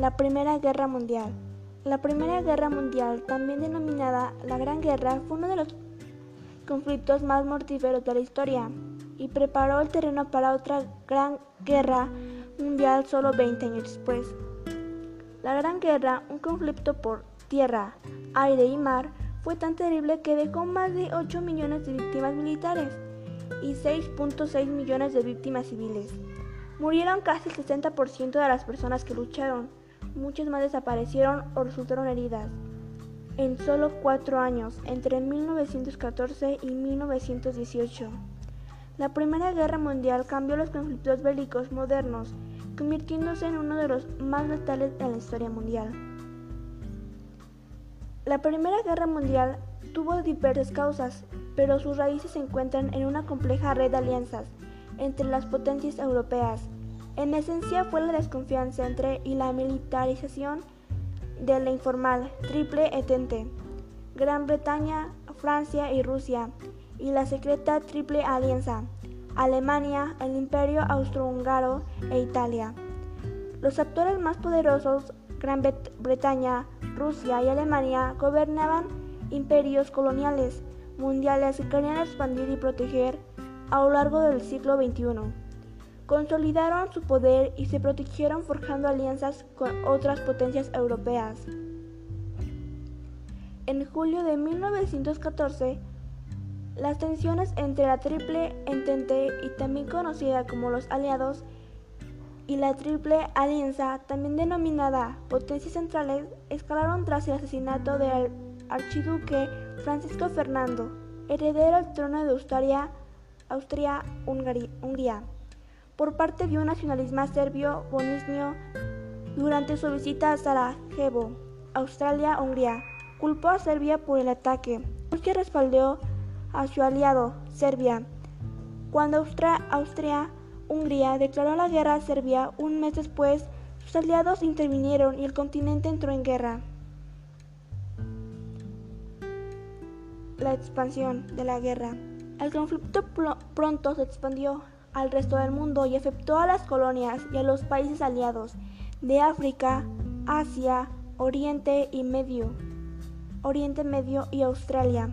La Primera Guerra Mundial. La Primera Guerra Mundial, también denominada la Gran Guerra, fue uno de los conflictos más mortíferos de la historia y preparó el terreno para otra Gran Guerra Mundial solo 20 años después. La Gran Guerra, un conflicto por tierra, aire y mar, fue tan terrible que dejó más de 8 millones de víctimas militares y 6.6 millones de víctimas civiles. Murieron casi el 60% de las personas que lucharon, muchas más desaparecieron o resultaron heridas. En solo cuatro años, entre 1914 y 1918. La Primera Guerra Mundial cambió los conflictos bélicos modernos, convirtiéndose en uno de los más letales en la historia mundial. La Primera Guerra Mundial tuvo diversas causas, pero sus raíces se encuentran en una compleja red de alianzas entre las potencias europeas. En esencia fue la desconfianza entre y la militarización de la informal Triple Entente, Gran Bretaña, Francia y Rusia, y la secreta Triple Alianza, Alemania, el Imperio Austrohúngaro e Italia. Los actores más poderosos, Gran Bretaña, Rusia y Alemania, gobernaban imperios coloniales mundiales que querían expandir y proteger a lo largo del siglo XXI. Consolidaron su poder y se protegieron forjando alianzas con otras potencias europeas. En julio de 1914, las tensiones entre la Triple Entente y también conocida como los Aliados y la Triple Alianza, también denominada Potencias Centrales, escalaron tras el asesinato del archiduque Francisco Fernando, heredero al trono de Austria-Hungría, por parte de un nacionalismo serbio bonisnio durante su visita a Sarajevo, Australia-Hungría. Culpó a Serbia por el ataque. Rusia respaldó a su aliado, Serbia. Cuando Austria-Hungría declaró la guerra a Serbia un mes después, sus aliados intervinieron y el continente entró en guerra. la expansión de la guerra. El conflicto pronto se expandió al resto del mundo y afectó a las colonias y a los países aliados de África, Asia, Oriente y Medio, Oriente Medio y Australia.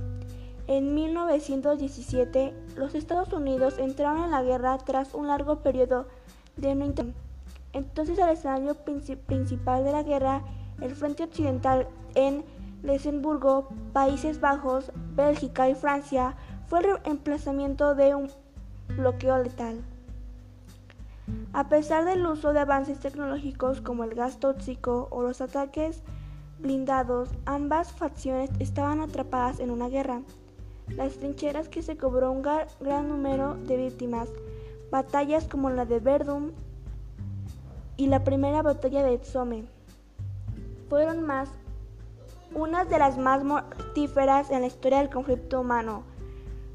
En 1917, los Estados Unidos entraron en la guerra tras un largo periodo de no Entonces el escenario principal de la guerra, el frente occidental en Luxemburgo, Países Bajos, Bélgica y Francia fue el emplazamiento de un bloqueo letal. A pesar del uso de avances tecnológicos como el gas tóxico o los ataques blindados, ambas facciones estaban atrapadas en una guerra. Las trincheras que se cobró un gran número de víctimas, batallas como la de Verdun y la primera batalla de Somme, fueron más una de las más mortíferas en la historia del conflicto humano.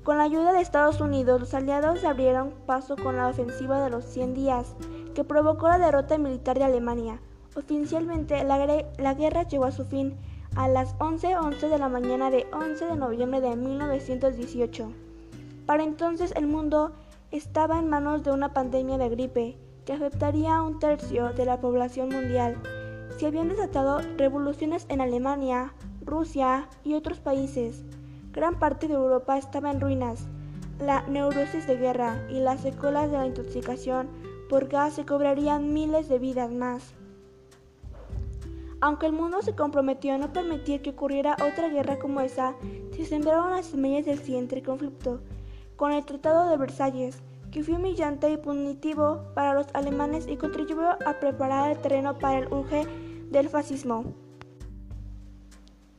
Con la ayuda de Estados Unidos, los aliados abrieron paso con la ofensiva de los 100 días, que provocó la derrota militar de Alemania. Oficialmente, la, guerra llegó a su fin a las 11:11 de la mañana de 11 de noviembre de 1918. Para entonces el mundo estaba en manos de una pandemia de gripe que afectaría a un tercio de la población mundial se habían desatado revoluciones en Alemania, Rusia y otros países. Gran parte de Europa estaba en ruinas. La neurosis de guerra y las secuelas de la intoxicación por gas se cobrarían miles de vidas más. Aunque el mundo se comprometió a no permitir que ocurriera otra guerra como esa, se sembraron las semillas del siguiente conflicto, con el Tratado de Versalles, que fue humillante y punitivo para los alemanes y contribuyó a preparar el terreno para el urge del fascismo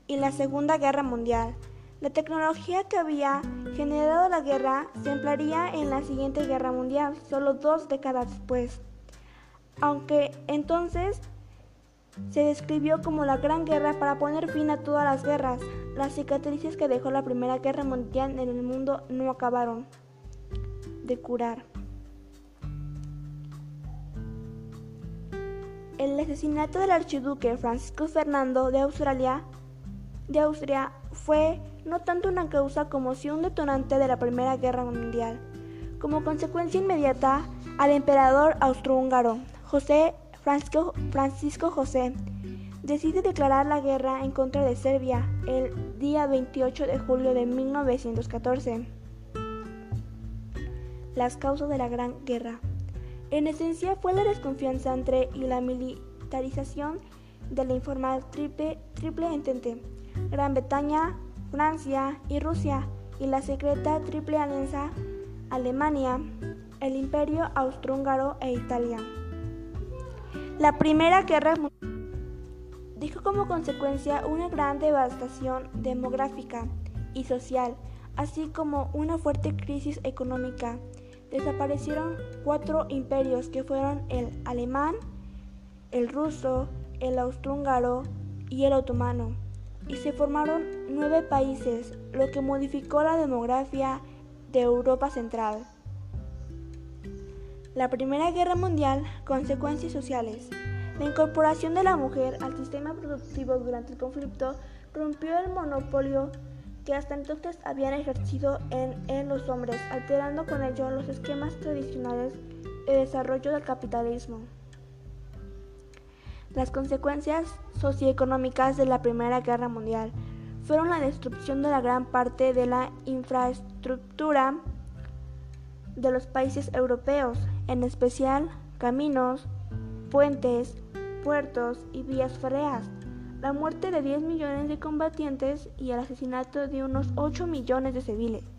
y la Segunda Guerra Mundial. La tecnología que había generado la guerra se emplearía en la siguiente guerra mundial, solo dos décadas después. Aunque entonces se describió como la Gran Guerra para poner fin a todas las guerras, las cicatrices que dejó la Primera Guerra Mundial en el mundo no acabaron de curar. El asesinato del archiduque Francisco Fernando de Australia de Austria fue no tanto una causa como si un detonante de la Primera Guerra Mundial. Como consecuencia inmediata, al emperador austrohúngaro José Francisco, Francisco José decide declarar la guerra en contra de Serbia el día 28 de julio de 1914. Las causas de la Gran Guerra. En esencia fue la desconfianza entre y la militarización de la informal triple, triple entente, Gran Bretaña, Francia y Rusia, y la secreta triple alianza Alemania, el Imperio Austrohúngaro e Italia. La Primera Guerra Mundial dejó como consecuencia una gran devastación demográfica y social, así como una fuerte crisis económica. Desaparecieron cuatro imperios que fueron el alemán, el ruso, el austrohúngaro y el otomano, y se formaron nueve países, lo que modificó la demografía de Europa Central. La Primera Guerra Mundial, consecuencias sociales. La incorporación de la mujer al sistema productivo durante el conflicto rompió el monopolio que hasta entonces habían ejercido en, en los hombres, alterando con ello los esquemas tradicionales de desarrollo del capitalismo. Las consecuencias socioeconómicas de la Primera Guerra Mundial fueron la destrucción de la gran parte de la infraestructura de los países europeos, en especial caminos, puentes, puertos y vías férreas, la muerte de 10 millones de combatientes y el asesinato de unos 8 millones de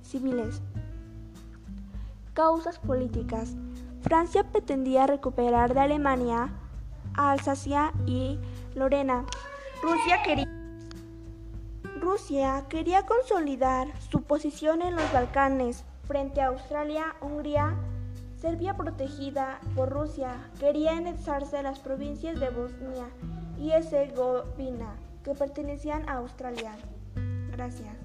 civiles. Causas políticas. Francia pretendía recuperar de Alemania Alsacia y Lorena. Rusia quería, consolidar su posición en los Balcanes frente a Australia, Hungría, Serbia protegida por Rusia quería anexarse las provincias de Bosnia y Herzegovina que pertenecían a Australia. Gracias.